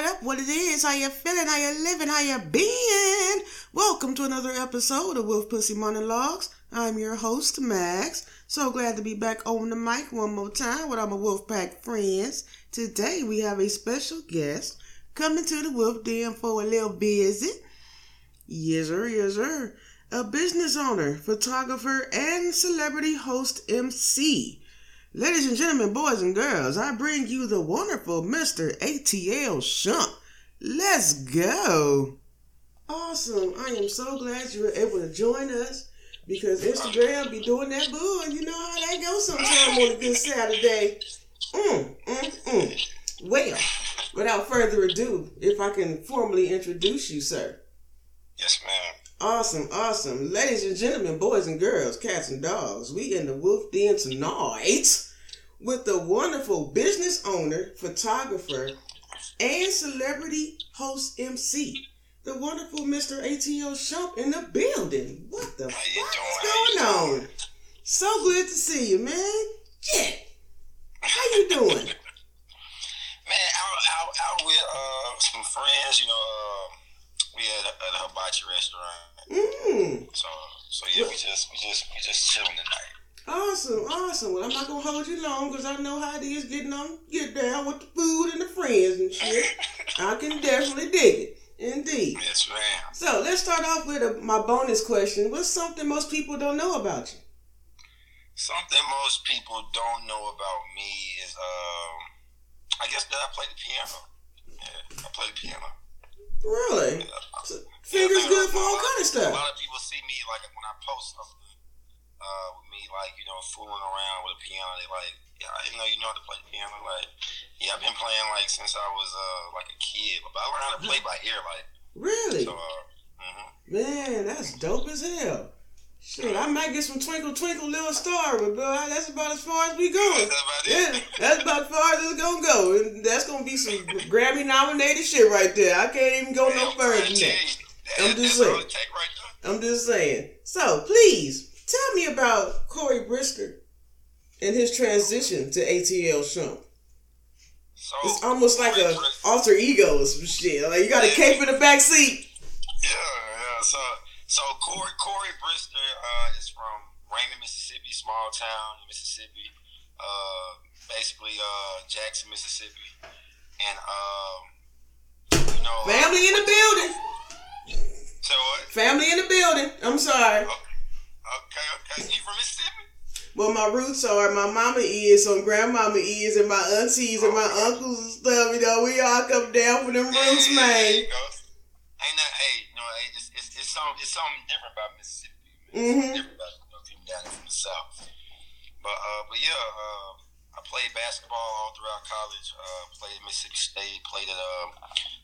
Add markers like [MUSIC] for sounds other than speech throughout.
what up, what it is, how you feeling, how you living, how you been. Welcome to another episode of Wolf Pussy Monologues. I'm your host, Max. So glad to be back on the mic one more time with all my Wolfpack friends. Today we have a special guest coming to the Wolf Den for a little visit. Yes, sir, yes, sir. A business owner, photographer, and celebrity host MC. Ladies and gentlemen, boys and girls, I bring you the wonderful Mr. ATL Shump. Let's go. Awesome. I am so glad you were able to join us because Instagram be doing that boo, and you know how that goes sometime on a good Saturday. Mm, mm, mm. Well, without further ado, if I can formally introduce you, sir. Yes, ma'am. Awesome, awesome. Ladies and gentlemen, boys and girls, cats and dogs, we in the Wolf Den tonight with the wonderful business owner, photographer, and celebrity host MC, the wonderful Mr. ATL Shump in the building. What the fuck is going on? So good to see you, man. Yeah. How you doing? [LAUGHS] man, out, out, out with uh, some friends, you know, uh, we at a, at a hibachi restaurant. Mm. So, so yeah, we just, we just, we just chilling tonight. Awesome, awesome. Well, I'm not gonna hold you long because I know how it is getting on, get down with the food and the friends and shit. [LAUGHS] I can definitely dig it. Indeed. Yes, ma'am. So let's start off with a, my bonus question. What's something most people don't know about you? Something most people don't know about me is, um, I guess that I play the piano. Yeah, I play the piano. Really? So, fingers Yeah, good for all kind of stuff. A lot of people see me like when I post something uh, with me, like you know, fooling around with a piano. They like, yeah, I didn't know you know how to play the piano. Like, yeah, I've been playing like since I was uh, like a kid, but I learned how to play by ear. Like, Really? so, uh, hmm Man, that's dope as hell. Shit, I might get some Twinkle Twinkle Little Star, but bro, that's about as far as we going. that's about Yeah, that's about as far as it's gonna go. And that's gonna be some Grammy nominated shit right there. I can't even go no further than that. I'm just saying. right. I'm just saying. So please tell me about Corey Brisker and his transition to ATL Shump. So It's almost like Corey a alter ego or some shit. Like you got a cape in the back seat. Yeah, yeah. So, so Corey Corey Brister uh, is from Raymond, Mississippi, small town in Mississippi. Uh, basically, uh, Jackson, Mississippi, and um, you know, Family in the building. So what? Family in the building. I'm sorry. Okay, okay. You from Mississippi? Well, my roots are my mama is, some grandmama is, and my aunties and my uncles and stuff. You know, we all come down for them roots, Yeah, man. Ain't that? Hey, it's, something it's something different about Mississippi. Mhm. something different about you know, people down from the south. But uh, but yeah, uh, I played basketball all throughout college. Uh, played at Mississippi State. Played at uh,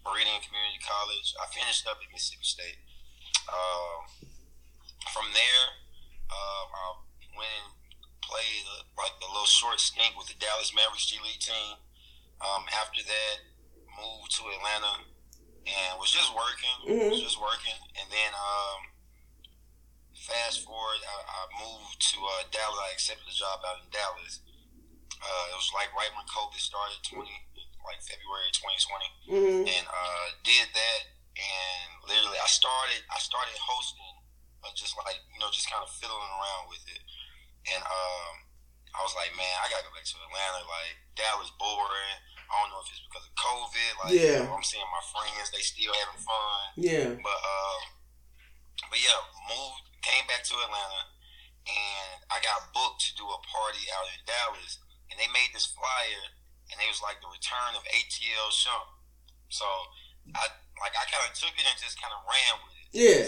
Meridian Community College. I finished up at Mississippi State. Um, from there, um, I went and played uh, like a little short stint with the Dallas Mavericks G League team. Um, after that, moved to Atlanta and was just working, Mhm. was just working, and then um, fast forward, I, I moved to uh, Dallas. I accepted a job out in Dallas. Uh, it was like right when COVID started, twenty like February twenty twenty hmm and uh, did that. And literally, I started I started hosting, uh, just like you know, just kind of fiddling around with it. And um, I was like, man, I gotta go back to Atlanta. Like Dallas boring. I don't know if it's because of COVID. Like, Yeah. you know, I'm seeing my friends; they still having fun. Yeah. But um, but yeah, moved, came back to Atlanta, and I got booked to do a party out in Dallas, and they made this flyer, and it was like the return of ATL Shump. So I like I kind of took it and just kind of ran with it. Yeah.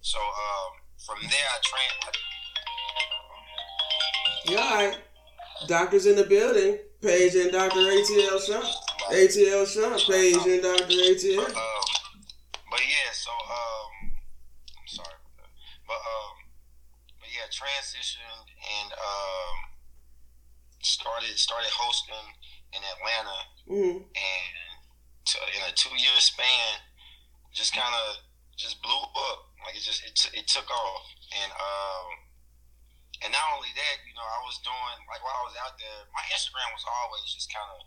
So um, from there, I trained. I, You all right? Doctors in the building. Paige and Dr. ATL Shump. ATL Shump. Paige and Dr. ATL. But, um, but yeah, so um, I'm sorry, about that. but um, but yeah, transitioned and um, started started hosting in Atlanta, hmm and to, in a two year span, just kind of just blew up. Like it just it, t- it took off, and um, and not only that, you know, I was doing like while I was out there, my Instagram was always just kind of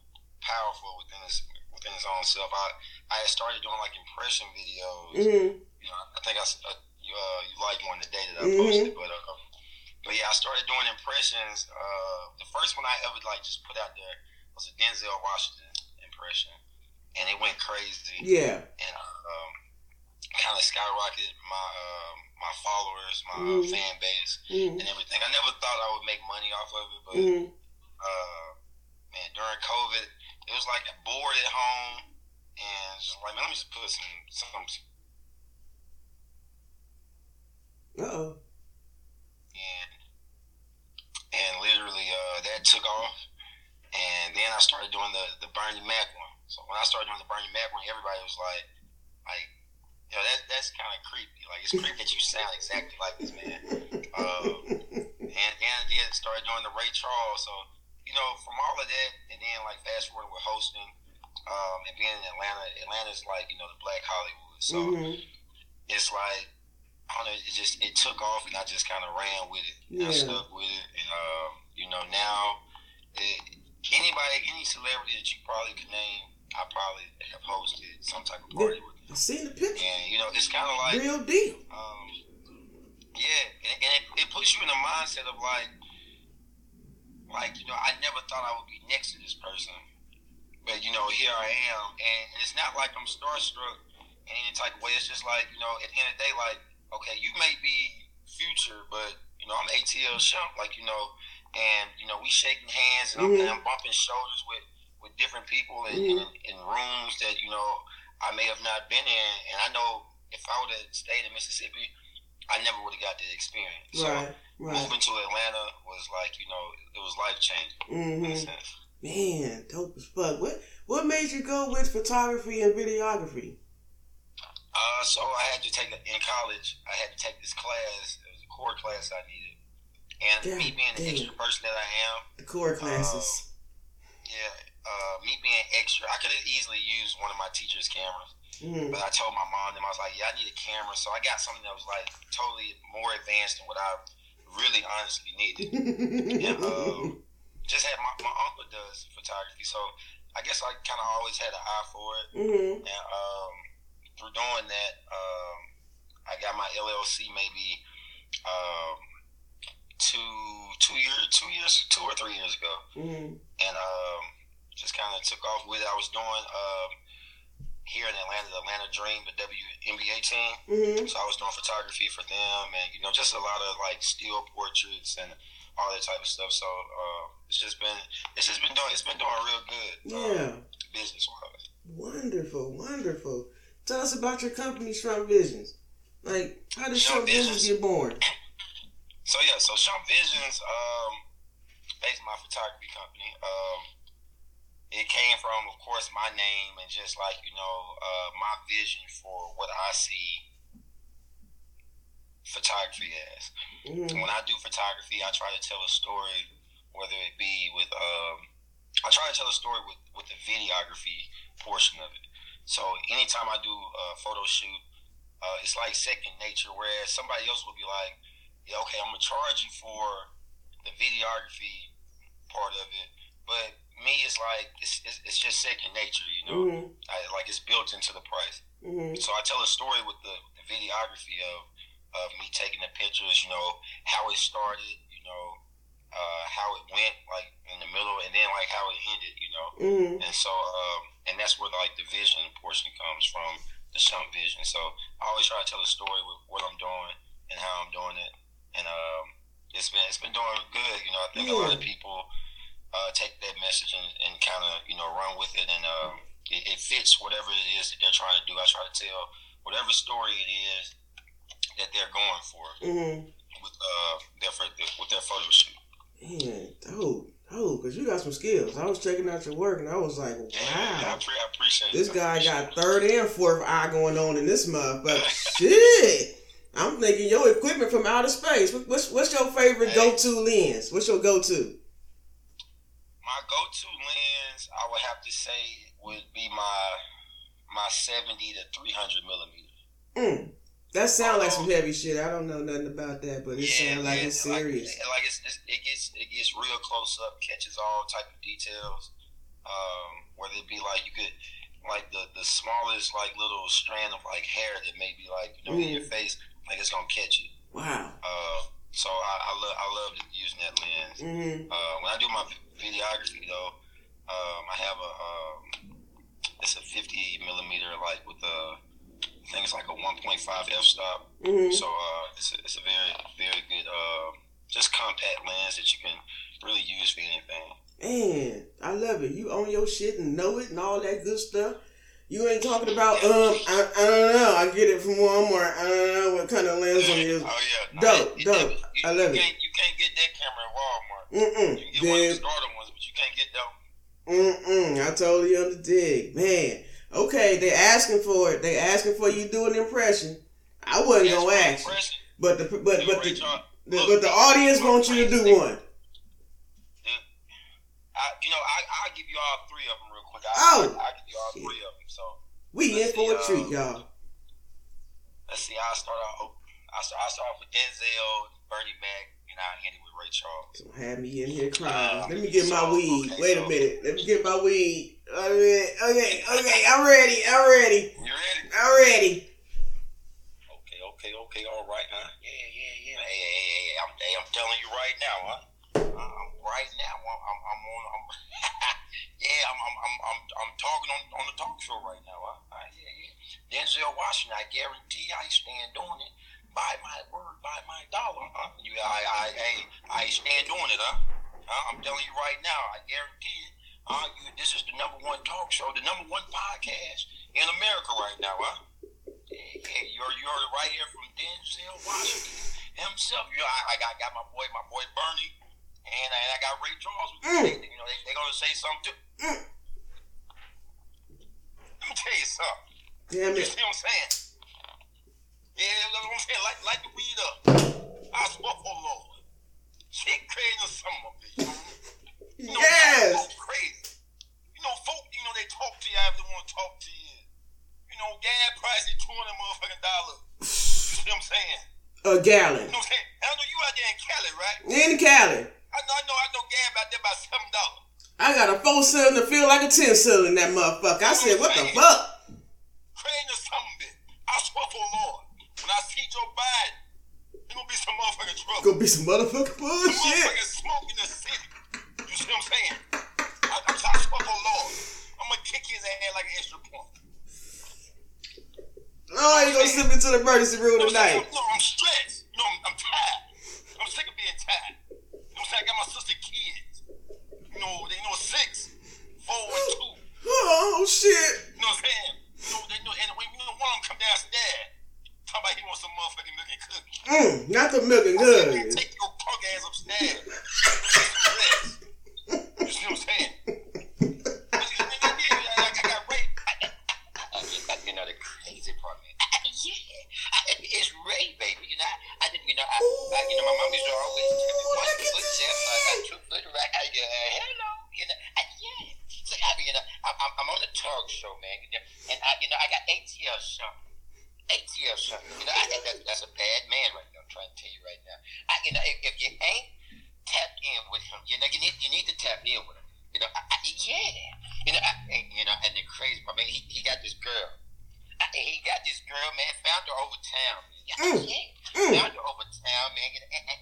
powerful within his within his own self. I I had started doing like impression videos. Mm-hmm. You know, I think I uh, you uh, you liked one the day that I Mhm. posted, but uh, but yeah, I started doing impressions. Uh, the first one I ever like just put out there was a Denzel Washington impression, and it went crazy Yeah. and um, kind of skyrocketed my uh, my followers, my Mhm. fan base, Mm-hmm. and everything. I never thought I would make money off of it, but Mm-hmm. uh, man, during COVID, it was like bored at home, and just like man, let me just put some some Uh oh. And and literally uh, that took off. And then I started doing the the Bernie Mac one. So when I started doing the Bernie Mac one, everybody was like, like, you know, that that's kind of creepy. Like it's creepy that you sound exactly like this man. Uh, and then I did started doing the Ray Charles. So you know, from all of that, and then like fast forward with hosting, um, and being in Atlanta. Atlanta's like you know the Black Hollywood. So Mhm. it's like I don't know. It just it took off, and I just kind of ran with it. And I stuck with it, and um, you know now, it, anybody, any celebrity that you probably could name, I probably have hosted some type of party with. I seen the picture. And you know, it's kind of like Real deal. um, yeah, and, and it, it puts you in the mindset of like, like you know, I never thought I would be next to this person, but you know, here I am, and, and it's not like I'm starstruck in any type of way. It's just like you know, at the end of the day, like, okay, you may be future, but you know, I'm ATL Shump, like you know, and you know, we shaking hands and I'm, Mhm. and I'm bumping shoulders with with different people in, Mhm. in, in rooms that you know I may have not been in, and I know if I would have stayed in Mississippi, I never would have got that experience. So Right. Right. moving to Atlanta was like, you know, it was life changing Mm-hmm. sense. Man, dope as fuck. What What made you go with photography and videography? Uh, so I had to take in college. I had to take this class. It was a core class I needed, and God me being the damn. extra person that I am, The core classes. yeah, uh, me being extra, I could have easily used one of my teacher's cameras. Mm. But I told my mom, and I was like, yeah, I need a camera. So I got something that was like totally more advanced than what I really honestly needed. [LAUGHS] and um, just had my, my uncle does photography, so I guess I kind of always had an eye for it. mm-hmm. And um, through doing that, um, I got my LLC maybe um, two two years two years two or three years ago, Mm-hmm. and um, just kind of took off with it. I was doing um, here in Atlanta, the Atlanta Dream, the WNBA team. Mm-hmm. So I was doing photography for them, and you know, just a lot of like still portraits and all that type of stuff. So uh, it's just been it's just been doing it's been doing real good. Yeah. business wise. Wonderful, wonderful. Tell us about your company, Shump Visions. Like, how did Shump Shump Visions get born? So yeah, so Shump Visions, um, basically my photography company. Um, it came from, of course, my name and just like you know, uh, my vision for what I see photography as. Mm-hmm. When I do photography, I try to tell a story, whether it be with, um, I try to tell a story with with the videography portion of it. So anytime I do a photo shoot, uh, it's like second nature. Whereas somebody else will be like, yeah, okay, I'm gonna charge you for the videography part of it, but me, it's like it's it's, it's just second nature, you know. Mm-hmm. I, like it's built into the price. Mm-hmm. So I tell a story with the, the videography of of me taking the pictures, you know, how it started, you know, uh, how it went, like in the middle, and then like how it ended, you know. Mm-hmm. And so, um, and that's where like the vision portion comes from, the Shump vision. So I always try to tell a story with what I'm doing and how I'm doing it, and um, it's been it's been doing good. You know, I think a lot of people uh, take that message and, and kind of you know run with it, and um, it, it fits whatever it is that they're trying to do. I try to tell whatever story it is that they're going for Mm-hmm. with uh their with their photo shoot. Man, dope, dope. Cause you got some skills. I was checking out your work and I was like, Yeah, I, wow, pre- I appreciate this. Guy got third and fourth eye going on in this month. But [LAUGHS] shit, I'm thinking your equipment from outer space. What's what's your favorite Hey. go-to lens? What's your go-to? My go-to lens, I would have to say, would be my my seventy to three hundred millimeter. Mm. That sounds like some heavy shit. I don't know nothing about that, but it sounds like yeah, it's serious. Like, like it's, it's, it gets it gets real close up, catches all type of details. Um, where they'd be like you could like the the smallest like little strand of like hair that may be like you know mm. in your mm. face, like it's gonna catch it. Wow. Uh, so I, I love I love using that lens. Mm-hmm. Uh, when I do my videography though, um, I have a um, it's a 50 millimeter like with a I think it's like a 1.5 f stop. Mm-hmm. So uh, it's a, it's a very very good uh, just compact lens that you can really use for anything. Man, I love it. You own your shit and know it and all that good stuff. You ain't talking about um I, I don't know. I get it from Walmart. I don't know what kind of lens on you. [LAUGHS] Oh yeah, dope, dope. It, I love you it. you can't get that camera at Walmart. Mm-mm. You can get one of the starter ones, but you can't get them. Mm-mm. I totally underdig. Man. Okay, they asking for it. They asking for you to do an impression. I wasn't gonna ask. But the but but the, the, but the audience wants you to do one. I, you know, I I'll give you all three of them real quick. I, oh, I, I give you all three of them. So we in for a treat, um, y'all. Let's see. I start off. I start, I start off with Denzel, Bernie Mac, and I with Ray Charles. Don't have me in here crying. Um, Let me get so, my weed. Okay, Wait so, a minute. Let me get my weed. Okay, okay, okay. I'm ready. I'm ready. You ready? I'm ready. Okay, okay, okay. All right, huh? Yeah, yeah, yeah. Hey, hey, hey. I'm, hey, I'm telling you right now, huh? I'm right now. I'm, I'm, I'm on. I'm, [LAUGHS] yeah, I'm, I'm, I'm, I'm, I'm talking on, on the talk show right now. Huh? Uh, yeah, yeah. Denzel Washington. I guarantee I stand doing it. By my word, by my dollar. Huh? You, I, I, hey, I stand doing it. Huh? huh? I'm telling you right now. I guarantee it. Uh, you, this is the number one talk show, the number one podcast in America right now. Huh? Yeah, you're you're right here from Denzel Washington himself. You know, I, I got, got my boy, my boy Bernie and I, I got Ray Charles. Mm. They, you know, they, they're gonna say something too. Mm. Let me tell you something. Damn you it. see what I'm saying? Yeah, that's what I'm saying. Light, light the weed up. I swear for Lord. Shit crazy or something, bitch. You know, yes. crazy. You know, folk, you know, they talk to you after they want to talk to you. You know, gas price is two hundred motherfucking dollars. You see what I'm saying? A gallon. You know what I'm saying? I know you out there in Cali, right? In Cali. I know, I know, I know gas out there about seven dollars. I got a four cylinder feel like a ten cylinder in that motherfucker. I said, what the fuck? Crazy or something, I swear for Lord, when I see Joe Biden, it's gonna be some motherfucking trouble. Gonna be some motherfucking bullshit. Some motherfucking smoke in the city. You see what I'm saying? I, I, I swear for Lord, I'm gonna kick his ass like an extra point. Oh, you gonna slip into the emergency room tonight? No, I'm stressed. No, I'm, I'm tired. I'm sick of being tired know what I'm saying? I got my sister kids. You know, they know six, four, and two. Oh shit. You know what I'm saying? You know, they know, and when you know one of them come downstairs, talking about he wants some motherfucking milk and cookies. Mm, not the milk and cookies. Take your punk ass upstairs. you see what I'm saying? I got raped. You know the crazy part, man. It's Ray, baby. You know, I, I you know, I, I, you know, my mom used to always tell me, "One foot step, I got two foot right." I, uh, hello, you know, I, yeah. So I mean, you know, I, I'm, I'm on the talk show, man, and I, you know, I got ATL something. ATL something. You know, I, that, that's a bad man right now. I'm trying to tell you right now. I, you know, if, if you ain't tapped in with him, you know, you need you need to tap in with him. You know, I, I, yeah. You know, I, you know, and the crazy part, I mean, he, he got this girl he got this girl, man, found her over town. Mm. Yeah, mm. found her over town, man.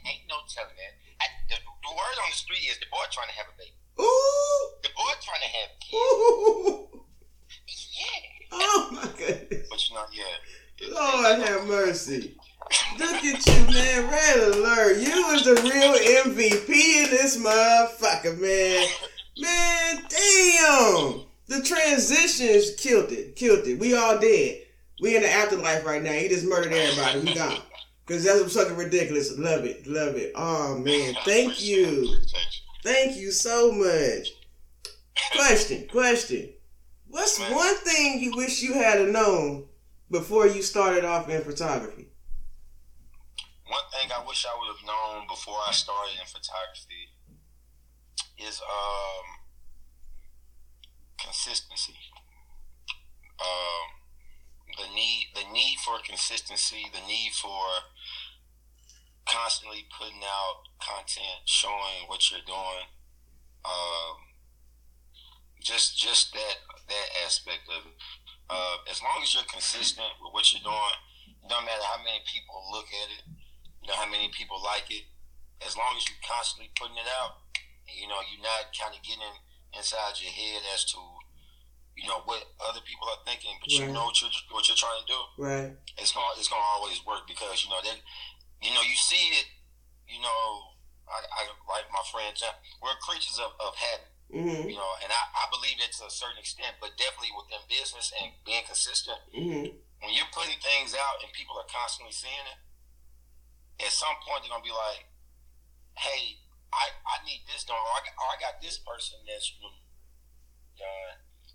Ain't no telling, man. I, the, the, word on the street is the boy trying to have a baby. Ooh. The boy trying to have kids. Ooh. Yeah. Oh my goodness. But you know, yeah. Lord have mercy. Look at you, man. Red alert. You is the real MVP in this motherfucker, man. Man, damn. The transitions killed it. Killed it. We all dead. We in the afterlife right now. He just murdered everybody. We gone. Cause that's fucking ridiculous. Love it. Love it. Oh man. Thank you. Thank you so much. Question. Question. What's one thing you wish you had known before you started off in photography? One thing I wish I would have known before I started in photography is um consistency. Um, the need, the need for consistency, the need for constantly putting out content, showing what you're doing. Um, just, just that that aspect of it. Uh, as long as you're consistent with what you're doing, no matter how many people look at it, you know how many people like it. As long as you're constantly putting it out, you know you're not kind of getting inside your head as to you know what other people are thinking, but right. you know what you're what you're trying to do. Right. It's gonna it's gonna always work because you know that you know you see it. You know, I, I like my friend John. We're creatures of, of habit. Mm-hmm. You know, and I, I believe that to a certain extent, but definitely within business and being consistent. Mm-hmm. When you're putting things out and people are constantly seeing it, at some point they're gonna be like, "Hey, I, I need this done, or I, got, or I got this person that's you know, uh,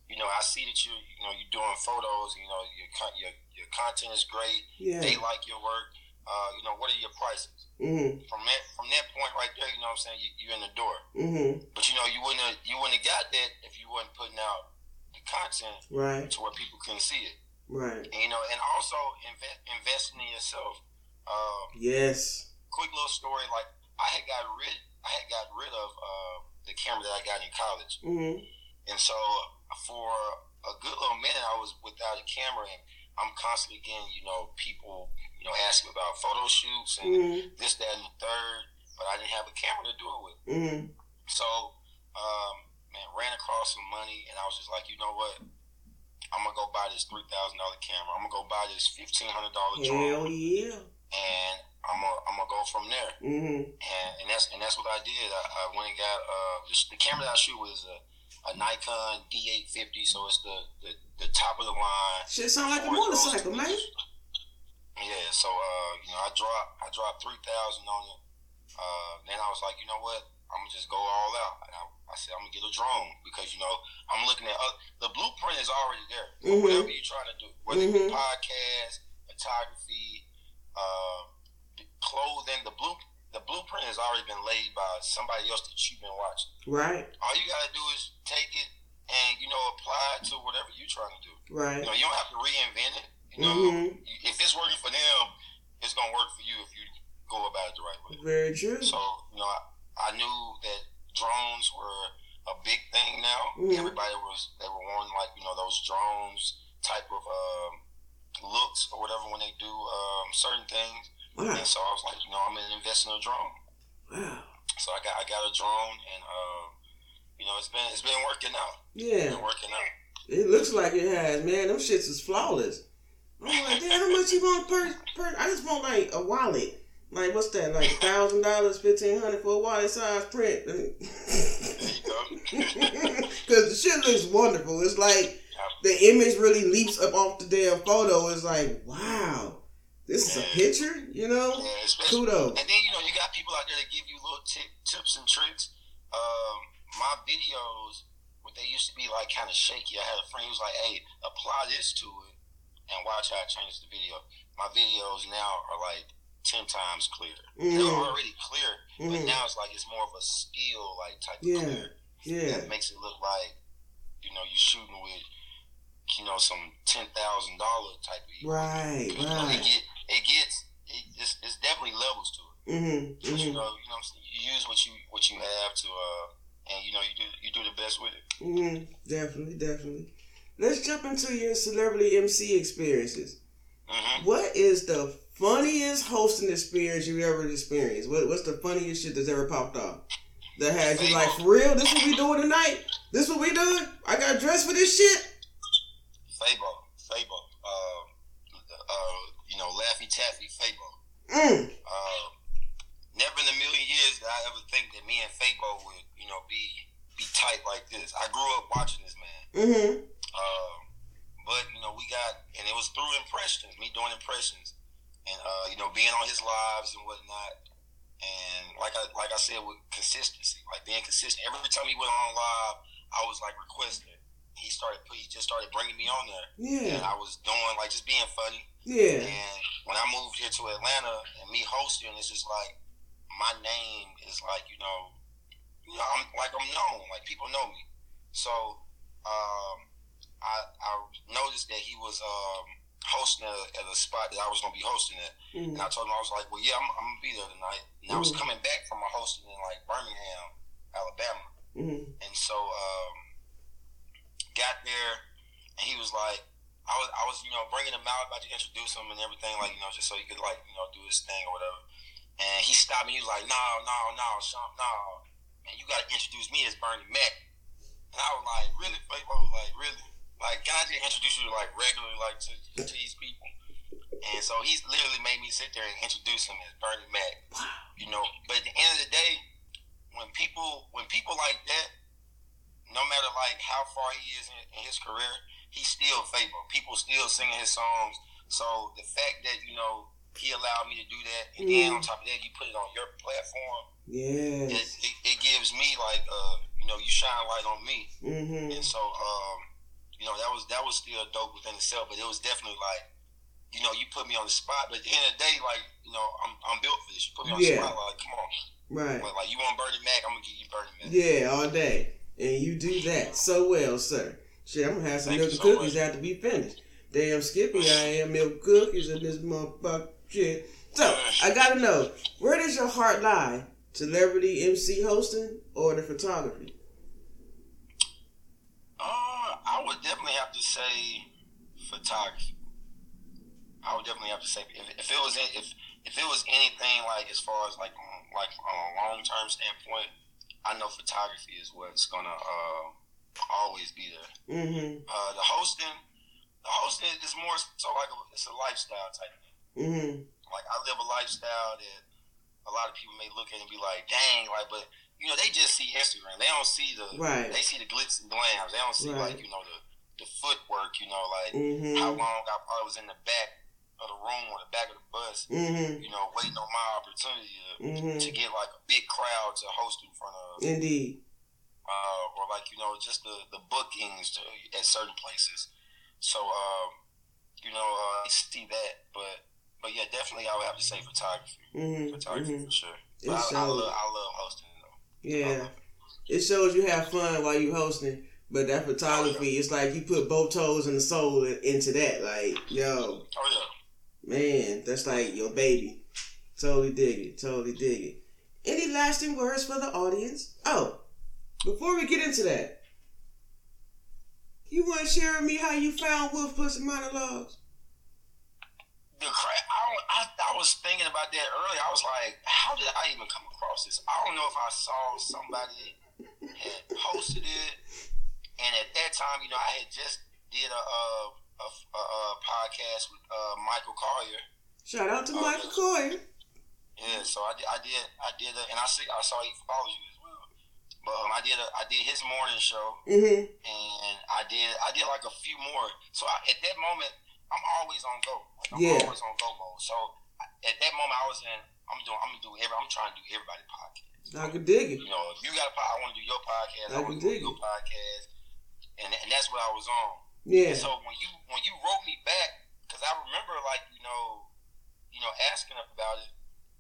you know, I see that you you know you're doing photos. You know, your your your content is great. Yeah. They like your work. Uh, you know, what are your prices? Mm-hmm. From that from that point right there, you know what I'm saying, you, you're in the door. Mm-hmm. But you know, you wouldn't have, you wouldn't have got that if you weren't putting out the content right to where people couldn't see it. Right. And, you know, and also invest investing in yourself. Um, yes. Quick little story, like I had got rid I had got rid of uh, the camera that I got in college, mm-hmm. and so for a good little minute I was without a camera and I'm constantly getting, you know, people, you know, ask asking about photo shoots and mm-hmm. this, that, and the third, but I didn't have a camera to do it with. Mm-hmm. So, um, man, ran across some money, and I was just like, you know what? I'm gonna go buy this three thousand dollar camera. I'm gonna go buy this fifteen hundred dollar drone. Hell yeah! And I'm gonna I'm gonna go from there. Mm-hmm. And and that's and that's what I did. I, I went and got uh the, the camera that I shoot was a a Nikon D850, so it's the, the, the top of the line. Shit sound like a motorcycle, man. Yeah, so uh, you know, I dropped I dropped three thousand on it. Uh, then I was like, you know what? I'm gonna just go all out. And I, I said I'm gonna get a drone because you know I'm looking at uh, the blueprint is already there. Mm-hmm. Whatever you're trying to do, whether mm-hmm. it's podcast, photography, uh, clothing, the blue the blueprint has already been laid by somebody else that you've been watching. Right. All you gotta do is take it and you know apply it to whatever you're trying to do. Right. You know, you don't have to reinvent it. You know, mm-hmm. if it's working for them, it's gonna work for you if you go about it the right way. Very true. So you know, I, I knew that drones were a big thing now. Mm-hmm. Everybody was they were wanting like you know those drones type of um, looks or whatever when they do um, certain things. Wow. And so I was like, you know, I'm gonna invest in a drone. Wow. So I got I got a drone, and uh, you know, it's been it's been working out. Yeah. It's been working out. It looks like it has, man. Them shits is flawless. I'm like, damn, how much you want per per? I just want like a wallet. Like what's that? Like thousand dollars, fifteen hundred for a wallet size print. [LAUGHS] Because the shit looks wonderful. It's like the image really leaps up off the damn photo. It's like, wow. This is a picture, you know. Yeah, Kudos. And then you know you got people out there that give you little t- tips and tricks. Um, my videos, what they used to be like kind of shaky. I had a friend who was like, "Hey, apply this to it, and watch how I changes the video." My videos now are like ten times clearer. Mm-hmm. They're already clear, mm-hmm. but now it's like it's more of a skill like type yeah. of clear. Yeah. That makes it look like you know you're shooting with you know some ten thousand dollar type of right, you right. Know, it, get, it gets it, it's, it's definitely levels to it. Mm-hmm, mm-hmm. You know, you know, you use what you what you have to, uh, and you know, you do you do the best with it. Mm-hmm. Definitely, definitely. Let's jump into your celebrity MC experiences. Mm-hmm. What is the funniest hosting experience you ever experienced? What, what's the funniest shit that's ever popped off? That has you like, for real, this is what we doing tonight? This what we doing? I got dressed for this shit? Fabo, Fabo, uh, uh, you know, Laffy Taffy Fabo. Mm. Uh, never in a million years did I ever think that me and Fabo would, you know, be be tight like this. I grew up watching this man. Mm-hmm. Uh, but you know, we got, and it was through impressions, me doing impressions, and uh, you know, being on his lives and whatnot. And like I like I said, with consistency, like being consistent. Every time he went on live, I was like requesting. He started, he just started bringing me on there. Yeah. And I was doing like just being funny. Yeah. And when I moved here to Atlanta and me hosting, it's just like my name is like you know, you know, I'm like I'm known, like people know me. So um, I I noticed that he was um, hosting at a, at a, spot that I was gonna be hosting at, mm-hmm. and I told him I was like, well, yeah, I'm, I'm gonna be there tonight. And mm-hmm. I was coming back from a hosting in like Birmingham, Alabama, mm-hmm. and so um, got there, and he was like I was I was you know bringing him out, about to introduce him and everything, like you know, just so he could like you know do his thing or whatever. And he stopped me. He was like, "No, no, no, Sean, no, man, you got to introduce me as Bernie Mac." And I was like, "Really, Fabo? Like, really? Like, I just introduce you like regularly, like to, to these people?" And so he's literally made me sit there and introduce him as Bernie Mac. You know, but at the end of the day, when people when people like that, no matter like how far he is in, in his career, he's still Fabo. People still singing his songs. So the fact that you know he allowed me to do that, and mm. then on top of that, you put it on your platform. Yeah, it, it, it, gives me like uh, you know, you shine light on me, mm-hmm. and so um, you know that was that was still dope within itself, but it was definitely like. You know, you put me on the spot, but at the end of the day, like, you know, I'm, I'm built for this. You put me on yeah. the spot, like, come on. Right. But like, you want Bernie Mac, I'm going to give you Bernie Mac. Yeah, all day. And you do that so well, sir. Shit, I'm gonna have some Thank milk so cookies much. after we finish. Damn skippy I am, milk cookies in this motherfucker shit. So I gotta know, where does your heart lie? Celebrity MC hosting or the photography? Uh, I would definitely have to say photography. I would definitely have to say if, if it was if if it was anything like as far as like like on a long term standpoint, I know photography is what's gonna uh, always be there. Mm-hmm. Uh, the hosting, the hosting is more so like a, it's a lifestyle type thing. Mm-hmm. Like I live a lifestyle that a lot of people may look at and be like, "Dang!" Like, but you know, they just see Instagram. They don't see the right. They see the glitz and glams. They don't see right. like you know the the footwork. You know, like mm-hmm. how long I probably was in the back of the room or the back of the bus, mm-hmm. you know, waiting on my opportunity to, mm-hmm. to get like a big crowd to host in front of. Indeed. Uh, or like you know, just the the bookings to, at certain places. So, um, you know, uh, see that, but but yeah, definitely I would have to say photography. Mm-hmm. Photography mm-hmm. for sure. I, I, love, I love hosting. Yeah. It shows you have fun while you hosting. But that photography, it's like you put both toes and the soul into that. Like, yo. Oh, yeah. Man, that's like your baby. Totally dig it. Totally dig it. Any lasting words for the audience? Oh, before we get into that, you want to share with me how you found Wolf Pussy Monologues? The crap, I, I, I was thinking about that earlier. I was like, how did I even come across this? I don't know if I saw somebody had posted it, and at that time, you know, I had just did a, uh, a, a, a podcast with uh, Michael Collier. Shout out to uh, Michael Collier. Yeah, so I did, I did, I did, a, and I see, I saw he follows you as well. But um, I did, a, I did his morning show, mm-hmm. and I did, I did like a few more. So I, at that moment, I'm always on go. Like, I'm yeah. always on go mode. So at that moment, I was in. I'm doing. I'm gonna do every. I'm trying to do everybody podcast. I can dig it. You know, if you got a podcast, I want to do your podcast. I, I want to do your podcast, and and that's what I was on. Yeah. And so when you when you wrote me back, because I remember like you know, you know asking up about it,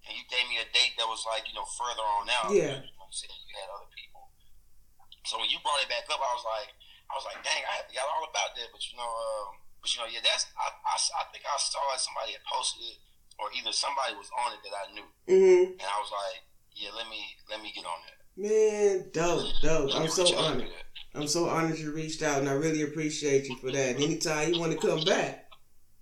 and you gave me a date that was like you know further on out. Yeah. You, know, you had other people. So when you brought it back up, I was like, I was like, dang, I forgot all about that. But you know, um, but you know, yeah, that's I, I, I think I saw it. Somebody had posted it, or either somebody was on it that I knew, mm-hmm. and I was like, yeah, let me let me get on that. Man, dope, dope. I'm so honored. I'm so honored you reached out, and I really appreciate you for that. Anytime you want to come back,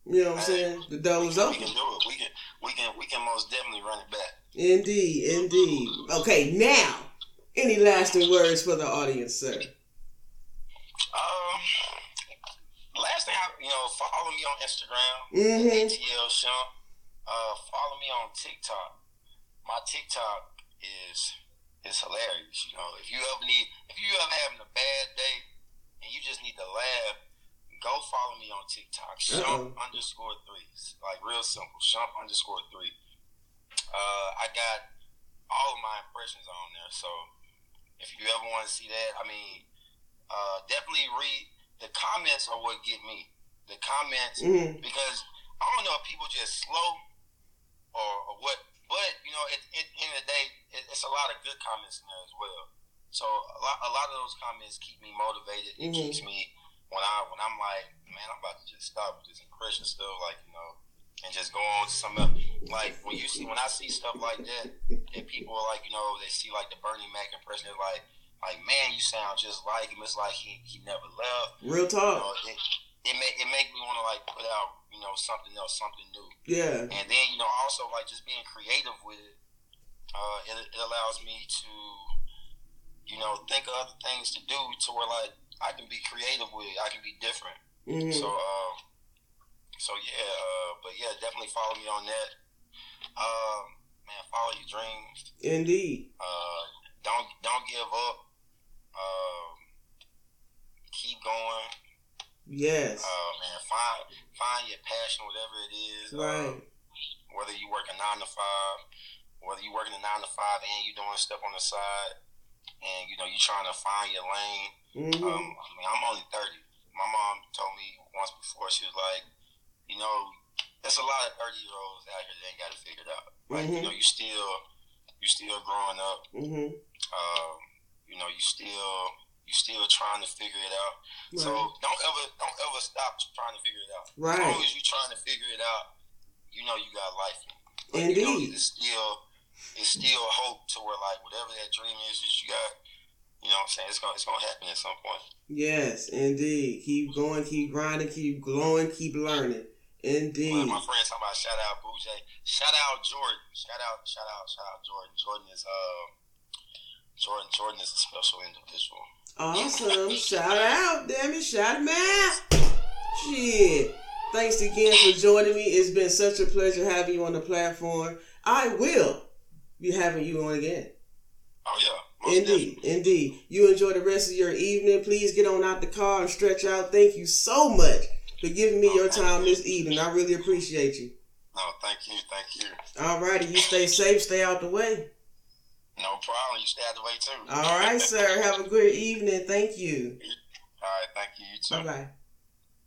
you know what I'm saying? The door is open. We can do it. We can, we can, we can most definitely run it back. Indeed, indeed. Okay, now, any lasting words for the audience, sir? Um, last thing, I, you know, follow me on Instagram, mm-hmm. ATL Shump. Uh, follow me on TikTok. My TikTok is is hilarious. You know, if you ever need, if you ever having a bad day and you just need to laugh, go follow me on TikTok. Shump underscore three. Like real simple. Shump underscore three. Uh, I got all of my impressions on there. So if you ever want to see that, I mean, uh, definitely read the comments are what get me. The comments mm-hmm. because I don't know if people just slow or, or what but you know, at, at the end of the day, it, it's a lot of good comments in there as well. So a lot, a lot of those comments keep me motivated. It mm-hmm. keeps me when I when I'm like, man, I'm about to just stop with this impression stuff, like you know, and just go on to some like when you see when I see stuff like that, and people are like, you know, they see like the Bernie Mac impression, they're like, like man, you sound just like him. It's like he he never left. Real talk. You know, it, it make it make me want to like put out, you know, something else, something new. Yeah. And then, you know, also like just being creative with it, uh, it, it allows me to, you know, think of other things to do to where like I can be creative with it. I can be different. Mm-hmm. So, uh, so yeah, uh, but yeah, definitely follow me on that. Um, man, follow your dreams. Indeed. Uh, don't don't give up. Um, keep going. Yes. Uh, man, find find your passion, whatever it is. right. Uh, whether you work a nine to five, whether you working a nine to five and you doing stuff on the side, and you know you're trying to find your lane. mm-hmm. Um, I mean, I'm only thirty. My mom told me once before she was like, you know, there's a lot of thirty year olds out here that ain't got it figured out. Like you Mhm. know, you still you still growing up. mm-hmm. Um, you know, you still you still trying to figure it out. Right. So don't ever don't ever stop trying to figure it out. Right. As long as you're trying to figure it out, you know you got life. Like, You know, Indeed. it's still it's still hope to where like whatever that dream is that you got, you know what I'm saying, it's gonna it's gonna happen at some point. Yes, indeed. Keep going, keep grinding, keep glowing, keep learning. Indeed. Well, Indeed. my friend talking about shout out Bougie. Shout out Jordan. Shout out shout out shout out Jordan. Jordan is uh Jordan Jordan is a special individual. Awesome. Shout out, damn it. Shout him out. Shit. Thanks again for joining me. It's been such a pleasure having you on the platform. I will be having you on again. Oh yeah. Indeed, indeed. You enjoy the rest of your evening. Please get on out the car and stretch out. Thank you so much for giving me oh, your time this evening. I really appreciate you. No, thank you, thank you. All righty, you stay safe, stay out the way. No problem. You stay out the way too. All right, sir. Have a good evening. Thank you. All right, thank you. You too. Bye bye.